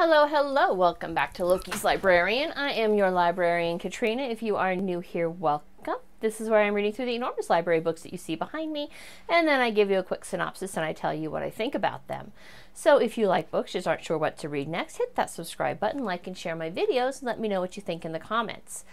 Hello, hello. Welcome back to Loki's Librarian. I am your librarian, Katrina. If you are new here, welcome. This is where I'm reading through the enormous library books that you see behind me, and then I give you a quick synopsis and I tell you what I think about them. So if you like books, just aren't sure what to read next, hit that subscribe button, like and share my videos, and let me know what you think in the comments.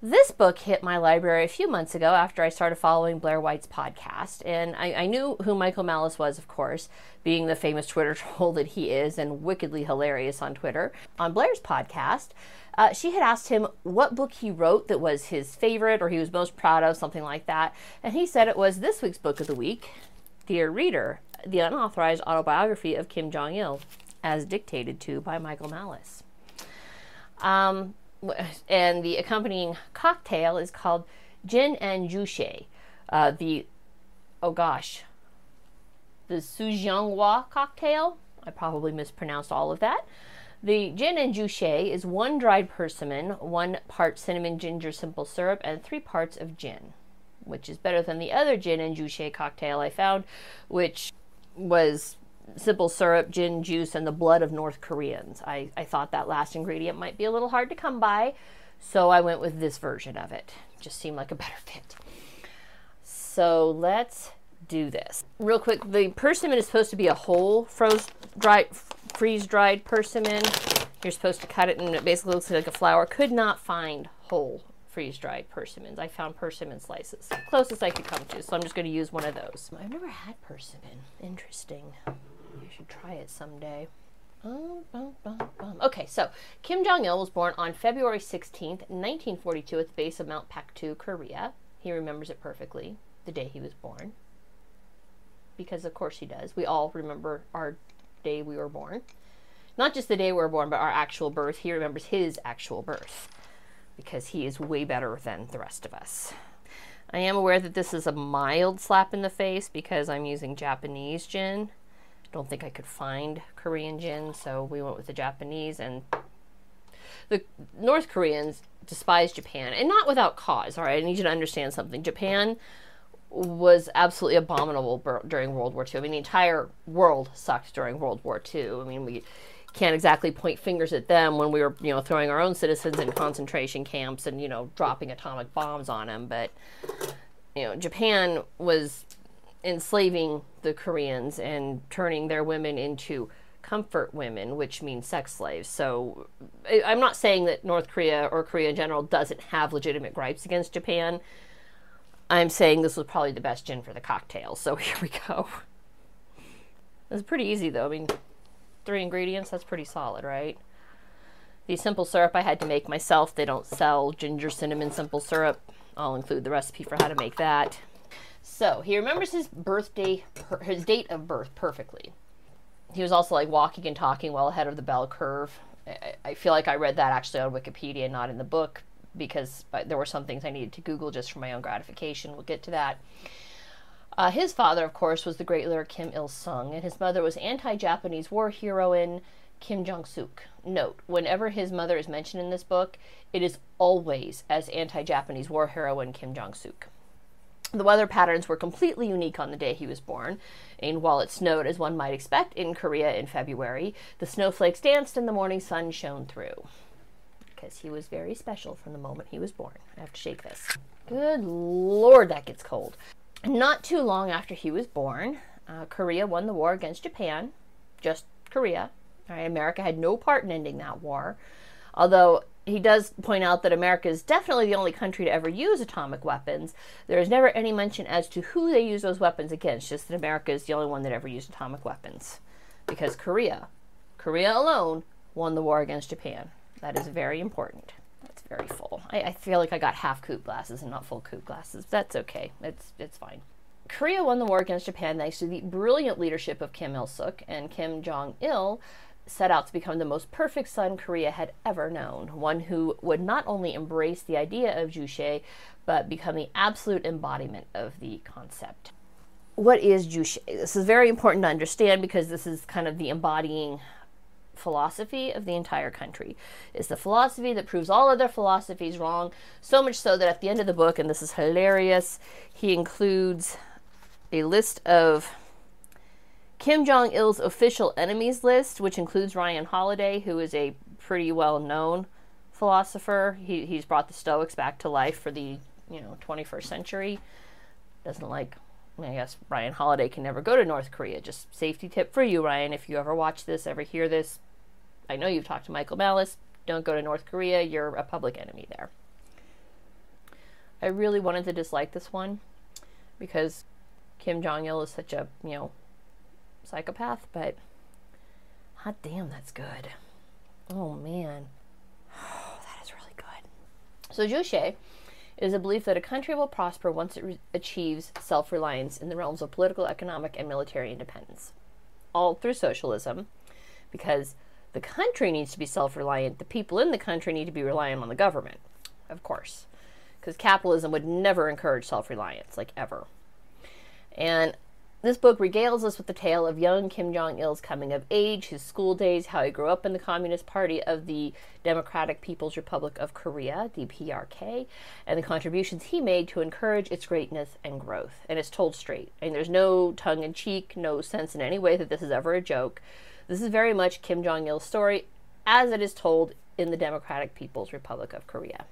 This book hit my library a few months ago after I started following Blair White's podcast. And I, I, knew who Michael Malice was, of course, being the famous Twitter troll that he is and wickedly hilarious on Twitter. On Blair's podcast, uh, she had asked him what book he wrote that was his favorite or he was most proud of, something like that. And he said it was this week's book of the week Dear Reader, the unauthorized autobiography of Kim Jong il, as dictated to by Michael Malice. Um, and the accompanying cocktail is called Gin and Juche. Uh, the, oh gosh, the Sujeonggwa cocktail. I probably mispronounced all of that. The gin and juche is one dried persimmon, one part cinnamon ginger simple syrup, and three parts of gin, which is better than the other gin and juche cocktail I found, which was simple syrup, gin juice, and the blood of North Koreans. I, I thought that last ingredient might be a little hard to come by, so I went with this version of it. Just seemed like a better fit. So let's do this. Real quick, the persimmon is supposed to be a whole froze dried freeze dried persimmon. You're supposed to cut it and it basically looks like a flower. Could not find whole freeze dried persimmons. I found persimmon slices. Closest I could come to, so I'm just going to use one of those. I've never had persimmon. Interesting. You should try it someday. Okay, so Kim Jong il was born on February 16th, 1942, at the base of Mount Paektu, Korea. He remembers it perfectly, the day he was born. Because, of course, he does. We all remember our day we were born. Not just the day we were born, but our actual birth. He remembers his actual birth because he is way better than the rest of us. I am aware that this is a mild slap in the face because I'm using Japanese gin don't think I could find Korean gin, so we went with the Japanese. And the North Koreans despise Japan, and not without cause. All right, I need you to understand something. Japan was absolutely abominable during World War II. I mean, the entire world sucked during World War II. I mean, we can't exactly point fingers at them when we were, you know, throwing our own citizens in concentration camps and, you know, dropping atomic bombs on them. But, you know, Japan was enslaving the Koreans and turning their women into comfort women, which means sex slaves. So I'm not saying that North Korea or Korea in general doesn't have legitimate gripes against Japan. I'm saying this was probably the best gin for the cocktail. So here we go. It's pretty easy though. I mean, three ingredients, that's pretty solid, right? The simple syrup I had to make myself. They don't sell ginger cinnamon simple syrup. I'll include the recipe for how to make that. So he remembers his birthday, his date of birth perfectly. He was also like walking and talking well ahead of the bell curve. I, I feel like I read that actually on Wikipedia, not in the book, because there were some things I needed to Google just for my own gratification. We'll get to that. Uh, his father, of course, was the great leader Kim Il sung, and his mother was anti Japanese war heroine Kim Jong Suk. Note, whenever his mother is mentioned in this book, it is always as anti Japanese war heroine Kim Jong Suk. The weather patterns were completely unique on the day he was born, and while it snowed as one might expect in Korea in February, the snowflakes danced and the morning sun shone through. Because he was very special from the moment he was born. I have to shake this. Good lord, that gets cold. Not too long after he was born, uh, Korea won the war against Japan. Just Korea. Right, America had no part in ending that war. Although he does point out that America is definitely the only country to ever use atomic weapons. There is never any mention as to who they use those weapons against, just that America is the only one that ever used atomic weapons. Because Korea, Korea alone, won the war against Japan. That is very important. That's very full. I, I feel like I got half coupe glasses and not full coupe glasses. That's okay. It's it's fine. Korea won the war against Japan thanks to the brilliant leadership of Kim Il suk and Kim Jong il, set out to become the most perfect son Korea had ever known, one who would not only embrace the idea of Juche, but become the absolute embodiment of the concept. What is Juche? This is very important to understand because this is kind of the embodying philosophy of the entire country. It's the philosophy that proves all other philosophies wrong, so much so that at the end of the book, and this is hilarious, he includes a list of Kim Jong il's official enemies list, which includes Ryan Holiday, who is a pretty well known philosopher. He, he's brought the Stoics back to life for the you know 21st century. Doesn't like I guess Ryan Holiday can never go to North Korea. Just safety tip for you, Ryan. If you ever watch this, ever hear this, I know you've talked to Michael Malice. Don't go to North Korea. You're a public enemy there. I really wanted to dislike this one because Kim Jong il is such a, you know, psychopath, but hot damn, that's good. Oh man. That is really good. So Juche is a belief that a country will prosper once it re- achieves self reliance in the realms of political, economic, and military independence. All through socialism, because the country needs to be self reliant, the people in the country need to be reliant on the government, of course, because capitalism would never encourage self reliance, like ever. And this book regales us with the tale of young Kim Jong il's coming of age, his school days, how he grew up in the Communist Party of the Democratic People's Republic of Korea, the DPRK, and the contributions he made to encourage its greatness and growth. And it's told straight. And there's no tongue in cheek, no sense in any way that this is ever a joke. This is very much Kim Jong il's story as it is told in the Democratic People's Republic of Korea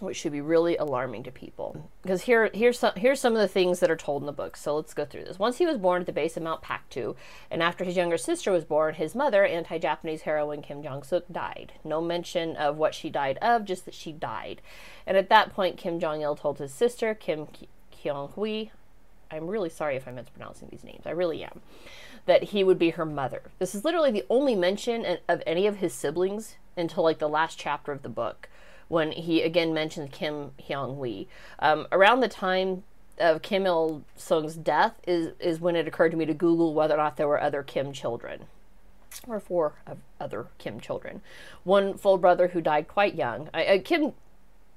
which should be really alarming to people. Because here, here's some, here's some of the things that are told in the book. So let's go through this. Once he was born at the base of Mount Paektu, and after his younger sister was born, his mother, anti-Japanese heroine Kim Jong Suk, died. No mention of what she died of, just that she died. And at that point, Kim Jong Il told his sister Kim Kyung Hui, I'm really sorry if I'm mispronouncing these names. I really am. That he would be her mother. This is literally the only mention eh, of any of his siblings until like the last chapter of the book when he again mentions Kim Hyung Hui. Um, around the time of Kim Il Sung's death is is when it occurred to me to Google whether or not there were other Kim children, or four other Kim children. One full brother who died quite young. I, uh, Kim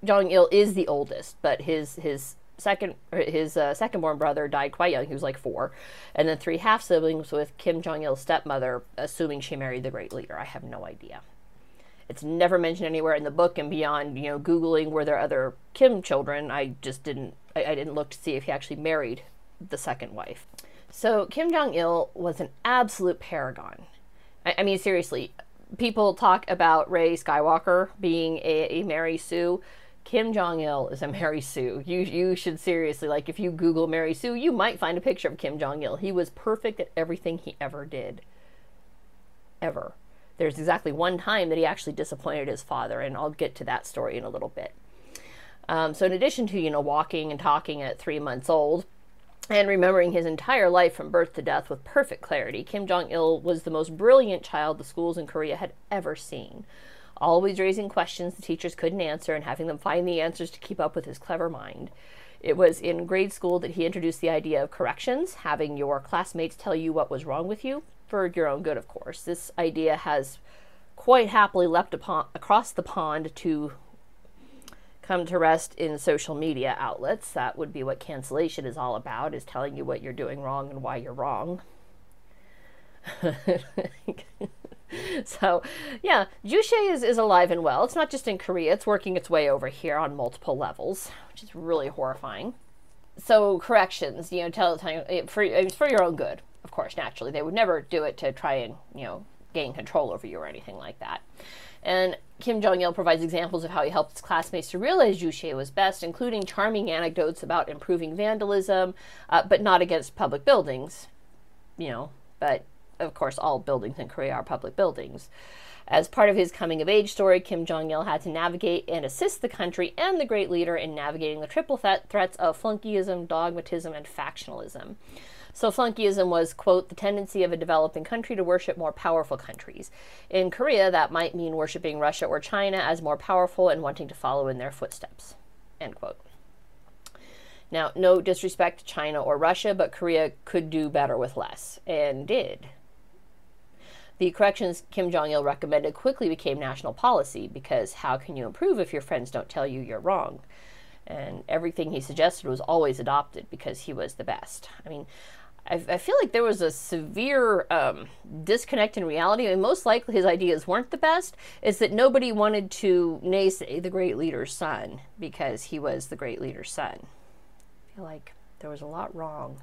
Jong Il is the oldest, but his his second his uh, second born brother died quite young. He was like four, and then three half siblings with Kim Jong Il's stepmother, assuming she married the great leader. I have no idea. It's never mentioned anywhere in the book and beyond, you know, Googling were there other Kim children. I just didn't, I, I didn't look to see if he actually married the second wife. So Kim Jong il was an absolute paragon. I, I, mean, seriously, people talk about Rey Skywalker being a, a Mary Sue. Kim Jong il is a Mary Sue. You you should seriously like if you Google Mary Sue, you might find a picture of Kim Jong il. He was perfect at everything he ever did. Ever there's exactly one time that he actually disappointed his father, and I'll get to that story in a little bit. Um, so, in addition to you know walking and talking at three months old, and remembering his entire life from birth to death with perfect clarity, Kim Jong Il was the most brilliant child the schools in Korea had ever seen. Always raising questions the teachers couldn't answer and having them find the answers to keep up with his clever mind. It was in grade school that he introduced the idea of corrections, having your classmates tell you what was wrong with you, for your own good, of course. This idea has quite happily leapt upon, across the pond to come to rest in social media outlets. That would be what cancellation is all about, is telling you what you're doing wrong and why you're wrong. so, yeah, Juche is, is alive and well. It's not just in Korea, it's working its way over here on multiple levels, which is really horrifying. So, corrections, you know, tell, tell for, it's for your own good of course, naturally. They would never do it to try and, you know, gain control over you or anything like that. And Kim Jong il provides examples of how he helped his classmates to realize Juche was best, including charming anecdotes about improving vandalism, uh, but not against public buildings. You know, but of course, all buildings in Korea are public buildings. As part of his coming of age story, Kim Jong il had to navigate and assist the country and the great leader in navigating the triple th- threats of flunkyism, dogmatism, and factionalism. So flunkyism was, quote, the tendency of a developing country to worship more powerful countries. In Korea, that might mean worshiping Russia or China as more powerful and wanting to follow in their footsteps, end quote. Now, no disrespect to China or Russia, but Korea could do better with less, and did. The corrections Kim Jong il recommended quickly became national policy because how can you improve if your friends don't tell you you're wrong? And everything he suggested was always adopted because he was the best. I mean, I, I feel like there was a severe um, disconnect in reality. I mean, most likely his ideas weren't the best. Is that nobody wanted to naysay the great leader's son because he was the great leader's son. I feel like there was a lot wrong.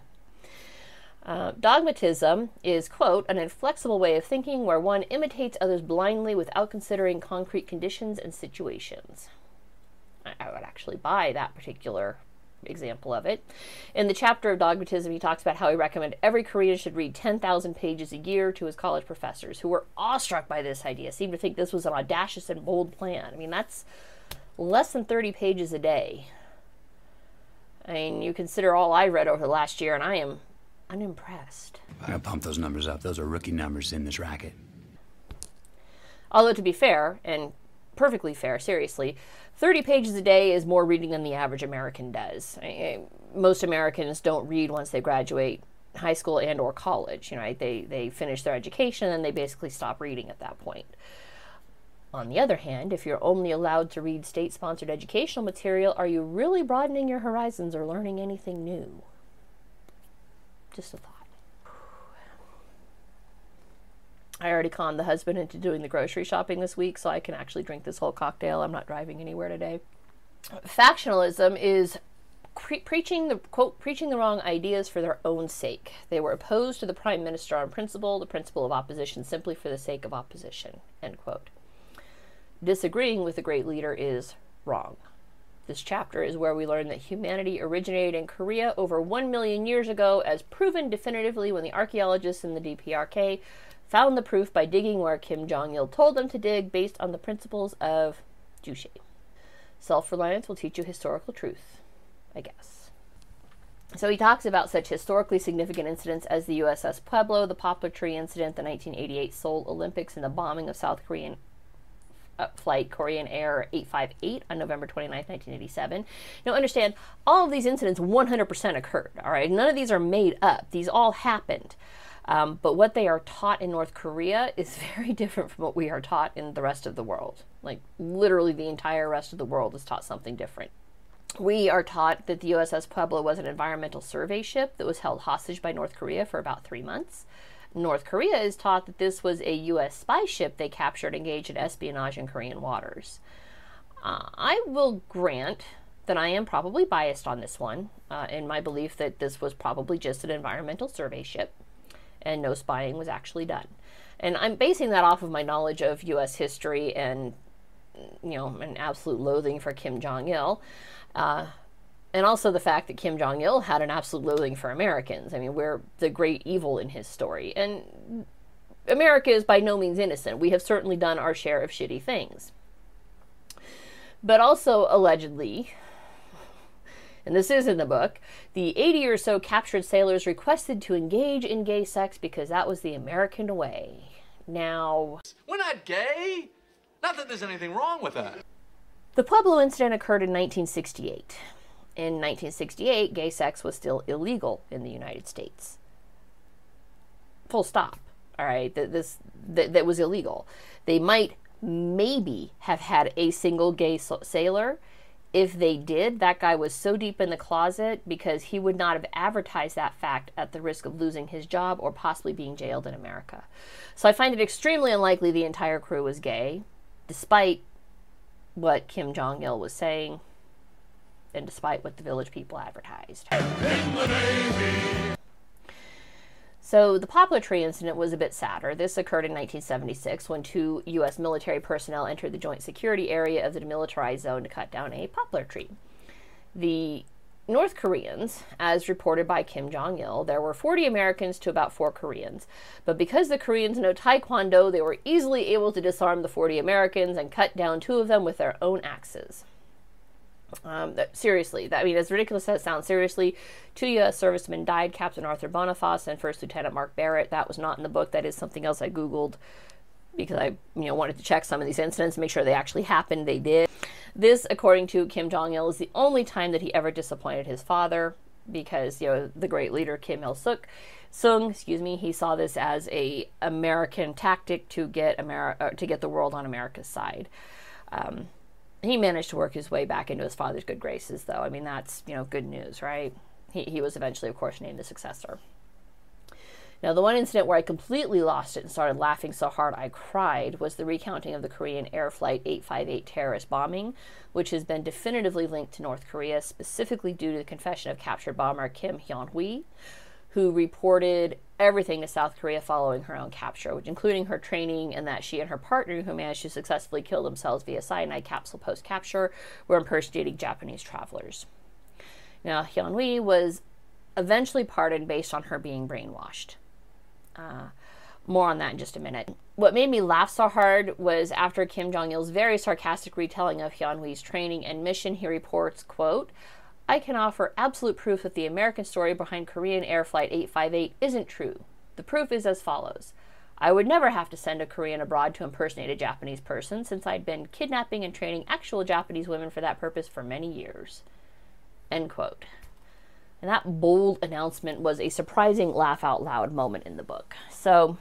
Uh, dogmatism is, quote, an inflexible way of thinking where one imitates others blindly without considering concrete conditions and situations. I, I would actually buy that particular example of it. In the chapter of dogmatism, he talks about how he recommended every Korean should read 10,000 pages a year to his college professors, who were awestruck by this idea, seemed to think this was an audacious and bold plan. I mean, that's less than 30 pages a day. I mean, you consider all I read over the last year, and I am unimpressed. I gotta pump those numbers up. Those are rookie numbers in this racket. Although, to be fair, and perfectly fair, seriously, 30 pages a day is more reading than the average American does. I, I, most Americans don't read once they graduate high school and or college. You know, right? they they finish their education and they basically stop reading at that point. On the other hand, if you're only allowed to read state-sponsored educational material, are you really broadening your horizons or learning anything new? Just a thought. I already conned the husband into doing the grocery shopping this week, so I can actually drink this whole cocktail. I'm not driving anywhere today. Factionalism is pre- preaching the quote preaching the wrong ideas for their own sake. They were opposed to the prime minister on principle, the principle of opposition simply for the sake of opposition. End quote. Disagreeing with the great leader is wrong. This chapter is where we learn that humanity originated in Korea over 1 million years ago, as proven definitively when the archaeologists in the DPRK found the proof by digging where Kim Jong il told them to dig based on the principles of Juche. Self reliance will teach you historical truth, I guess. So he talks about such historically significant incidents as the USS Pueblo, the Poplar Tree incident, the 1988 Seoul Olympics, and the bombing of South Korean flight Korean Air 858 on November 29, 1987. Now, understand, all of these incidents 100% occurred, all right? None of these are made up, these all happened. Um, but what they are taught in North Korea is very different from what we are taught in the rest of the world. Like, literally, the entire rest of the world is taught something different. We are taught that the USS Pueblo was an environmental survey ship that was held hostage by North Korea for about three months. North Korea is taught that this was a U.S. spy ship they captured engaged in espionage in Korean waters. Uh, I will grant that I am probably biased on this one uh, in my belief that this was probably just an environmental survey ship and no spying was actually done. And I'm basing that off of my knowledge of U.S. history and, you know, an absolute loathing for Kim Jong il. Uh, and also the fact that Kim Jong il had an absolute loathing for Americans. I mean, we're the great evil in his story. And America is by no means innocent. We have certainly done our share of shitty things. But also, allegedly, and this is in the book, the 80 or so captured sailors requested to engage in gay sex because that was the American way. Now, we're not gay. Not that there's anything wrong with that. The Pueblo incident occurred in 1968. In 1968, gay sex was still illegal in the United States. Full stop. All right, that this that, that was illegal. They might maybe have had a single gay sailor if they did, that guy was so deep in the closet because he would not have advertised that fact at the risk of losing his job or possibly being jailed in America. So I find it extremely unlikely the entire crew was gay, despite what Kim Jong il was saying and despite what the village people advertised. So the poplar tree incident was a bit sadder. This occurred in 1976 when two U.S. military personnel entered the joint security area of the demilitarized zone to cut down a poplar tree. The North Koreans, as reported by Kim Jong il, there were 40 Americans to about 4 Koreans. But because the Koreans know Taekwondo, they were easily able to disarm the 40 Americans and cut down two of them with their own axes. Um, that, seriously, that, I mean, as ridiculous as it sounds, seriously, two U.S. servicemen died Captain Arthur Bonifas and First Lieutenant Mark Barrett. That was not in the book. That is something else I Googled because I you know, wanted to check some of these incidents, make sure they actually happened. They did. This, according to Kim Jong il, is the only time that he ever disappointed his father because, you know, the great leader Kim Il suk. Sung, excuse me, he saw this as a American tactic to get America uh, to get the world on America's side. Um, he managed to work his way back into his father's good graces, though. I mean, that's, you know, good news, right? He, he was eventually, of course, named the successor. Now, the one incident where I completely lost it and started laughing so hard I cried was the recounting of the Korean Air Flight 858 terrorist bombing, which has been definitively linked to North Korea, specifically due to the confession of captured bomber Kim Hyun Hui, who reported everything to South Korea following her own capture, which including her training and that she and her partner, who managed to successfully kill themselves via cyanide capsule post capture, were impersonating Japanese travelers. Now, Hyun Hui was eventually pardoned based on her being brainwashed. Uh, more on that in just a minute. What made me laugh so hard was after Kim Jong Il's very sarcastic retelling of Hyun Hui's training and mission, he reports, quote, I can offer absolute proof that the American story behind Korean Air Flight 858 isn't true. The proof is as follows. I would never have to send a Korean abroad to impersonate a Japanese person since I'd been kidnapping and training actual Japanese women for that purpose for many years. End quote. And that bold announcement was a surprising laugh out loud moment in the book. So,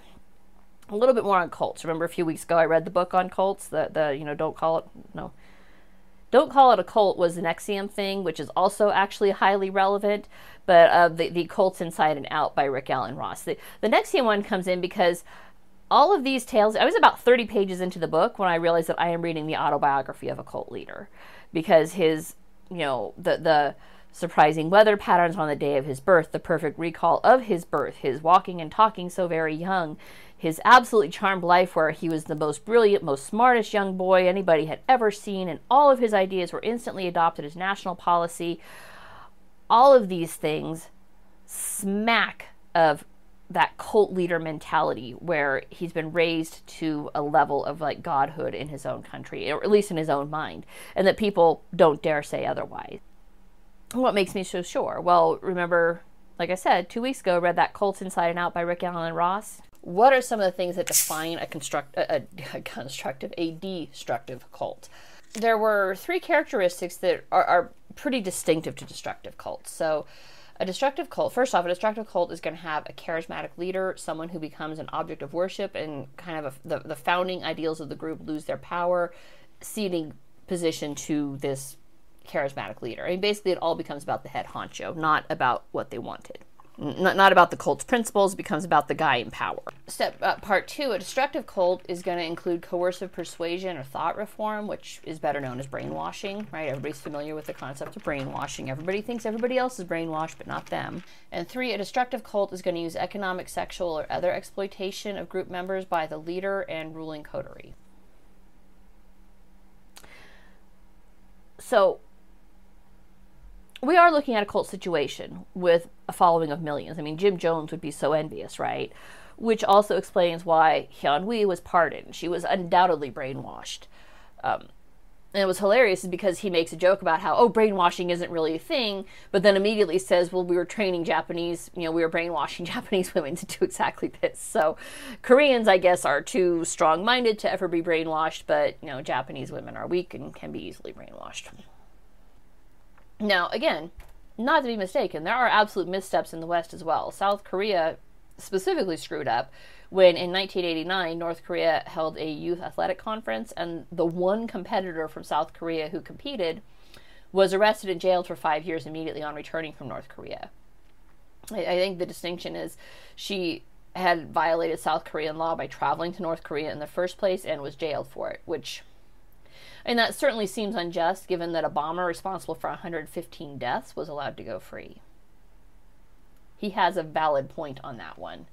a little bit more on cults. Remember a few weeks ago I read the book on cults, the the you know, don't call it no. Don't call it a cult was the NXIVM thing, which is also actually highly relevant, but uh, the, the cults inside and out by Rick Alan Ross. The, the NXIVM one comes in because all of these tales, I was about 30 pages into the book when I realized that I am reading the autobiography of a cult leader because his, you know, the, the, surprising weather patterns on the day of his birth, the perfect recall of his birth, his walking and talking so very young, his absolutely charmed life where he was the most brilliant, most smartest young boy anybody had ever seen, and all of his ideas were instantly adopted as national policy. All of these things smack of that cult leader mentality where he's been raised to a level of like godhood in his own country, or at least in his own mind, and that people don't dare say otherwise. What makes me so sure? Well, remember, like I said, two weeks ago, read that Cults Inside and Out by Rick Alan Ross. What are some of the things that define a, construct, a, a constructive, a destructive cult? There were three characteristics that are, are pretty distinctive to destructive cults. So, a destructive cult, first off, a destructive cult is going to have a charismatic leader, someone who becomes an object of worship, and kind of a, the, the founding ideals of the group lose their power, ceding position to this charismatic leader. I mean, basically, it all becomes about the head honcho, not about what they wanted. Not, not about the cult's principles, it becomes about the guy in power. Step uh, part two a destructive cult is going to include coercive persuasion or thought reform, which is better known as brainwashing, right? Everybody's familiar with the concept of brainwashing. Everybody thinks everybody else is brainwashed, but not them. And three, a destructive cult is going to use economic, sexual, or other exploitation of group members by the leader and ruling coterie. So, we are looking at a cult situation with a following of millions. I mean, Jim Jones would be so envious, right? Which also explains why Hyun Hui was pardoned. She was undoubtedly brainwashed. Um, and it was hilarious because he makes a joke about how, oh, brainwashing isn't really a thing, but then immediately says, well, we were training Japanese, you know, we were brainwashing Japanese women to do exactly this. So Koreans, I guess, are too strong minded to ever be brainwashed, but, you know, Japanese women are weak and can be easily brainwashed. Now, again, not to be mistaken, there are absolute missteps in the West as well. South Korea specifically screwed up when in 1989 North Korea held a youth athletic conference, and the one competitor from South Korea who competed was arrested and jailed for five years immediately on returning from North Korea. I, think the distinction is she had violated South Korean law by traveling to North Korea in the first place and was jailed for it, which and that certainly seems unjust given that a bomber responsible for 115 deaths was allowed to go free. He has a valid point on that one.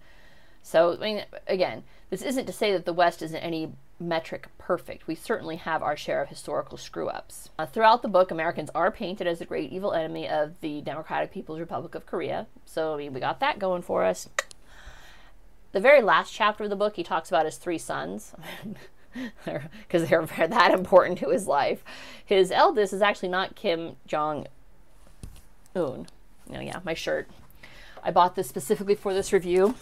So, I mean, again, this isn't to say that the West isn't any metric perfect. We certainly have our share of historical screw ups. Uh, throughout the book, Americans are painted as the great evil enemy of the Democratic People's Republic of Korea. So, I mean, we got that going for us. The very last chapter of the book, he talks about his three sons. because they're that important to his life. His eldest is actually not Kim Jong Un. No, oh, yeah, my shirt. I bought this specifically for this review.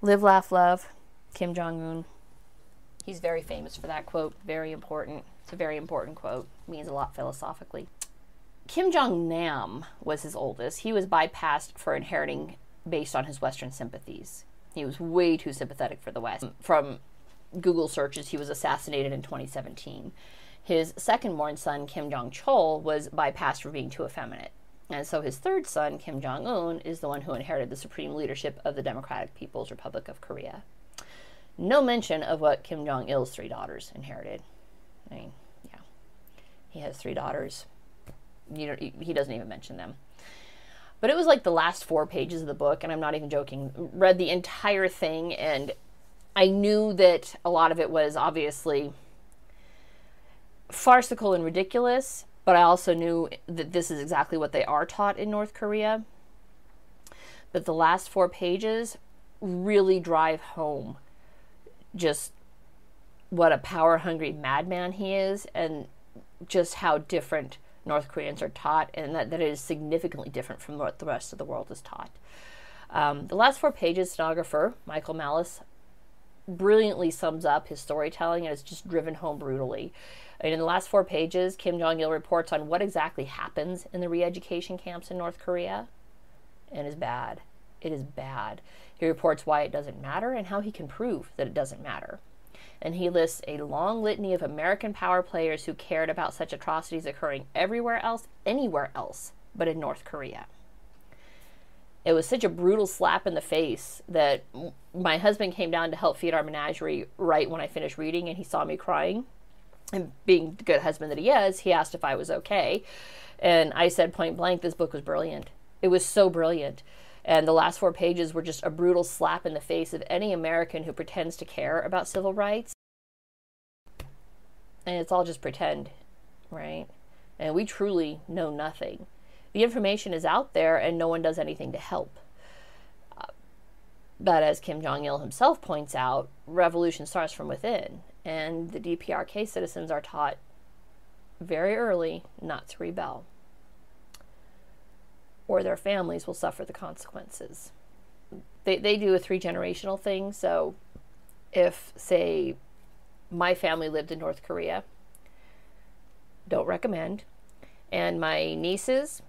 Live, laugh, love. Kim Jong Un. He's very famous for that quote. Very important. It's a very important quote. It means a lot philosophically. Kim Jong Nam was his oldest. He was bypassed for inheriting based on his Western sympathies. He was way too sympathetic for the West. From Google searches, he was assassinated in 2017. His second born son, Kim Jong chol, was bypassed for being too effeminate. And so his third son, Kim Jong un, is the one who inherited the supreme leadership of the Democratic People's Republic of Korea. No mention of what Kim Jong il's three daughters inherited. I mean, yeah. He has three daughters. You know, he doesn't even mention them. But it was like the last four pages of the book, and I'm not even joking. Read the entire thing, and I knew that a lot of it was obviously farcical and ridiculous, but I also knew that this is exactly what they are taught in North Korea. But the last four pages really drive home just what a power hungry madman he is and just how different North Koreans are taught, and that, that it is significantly different from what the rest of the world is taught. Um, the last four pages, stenographer Michael Malice brilliantly sums up his storytelling and it's just driven home brutally. And in the last four pages, Kim Jong il reports on what exactly happens in the re education camps in North Korea, and is bad. It is bad. He reports why it doesn't matter and how he can prove that it doesn't matter and he lists a long litany of American power players who cared about such atrocities occurring everywhere else, anywhere else, but in North Korea. It was such a brutal slap in the face that my husband came down to help feed our menagerie right when I finished reading, and he saw me crying. And being the good husband that he is, he asked if I was okay. And I said point blank, this book was brilliant. It was so brilliant. And the last four pages were just a brutal slap in the face of any American who pretends to care about civil rights. And it's all just pretend, right? And we truly know nothing. The information is out there and no one does anything to help. Uh, but as Kim Jong il himself points out, revolution starts from within. And the DPRK citizens are taught very early not to rebel or their families will suffer the consequences. They, they do a three generational thing. So, if, say, my family lived in North Korea, don't recommend, and my nieces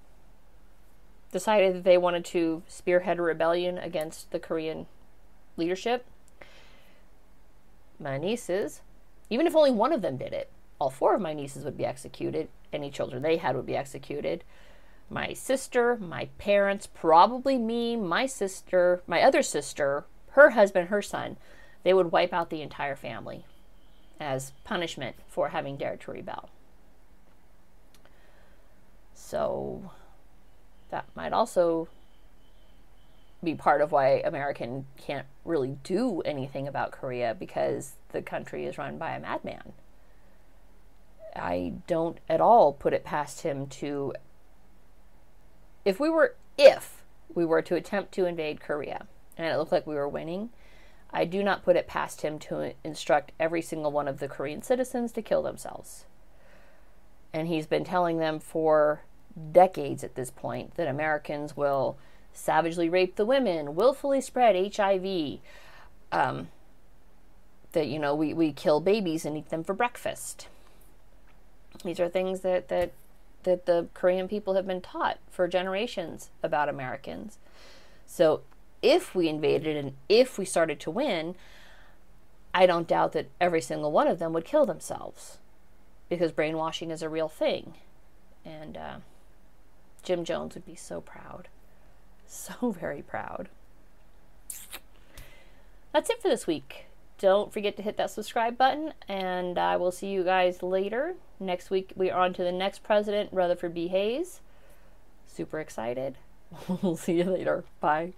decided that they wanted to spearhead a rebellion against the Korean leadership, my nieces, even if only one of them did it, all four of my nieces would be executed. Any children they had would be executed my sister, my parents, probably me, my sister, my other sister, her husband, her son, they would wipe out the entire family as punishment for having dared to rebel. So that might also be part of why American can't really do anything about Korea because the country is run by a madman. I don't at all put it past him to if we were if we were to attempt to invade Korea and it looked like we were winning, I do not put it past him to instruct every single one of the Korean citizens to kill themselves. And he's been telling them for decades at this point that Americans will savagely rape the women, willfully spread HIV, um, that, you know, we, we kill babies and eat them for breakfast. These are things that, that that the Korean people have been taught for generations about Americans. So if we invaded and if we started to win, I don't doubt that every single one of them would kill themselves because brainwashing is a real thing. And uh, Jim Jones would be so proud. So very proud. That's it for this week. Don't forget to hit that subscribe button, and I will see you guys later. Next week, we are on to the next president, Rutherford B. Hayes. Super excited. we'll see you later. Bye.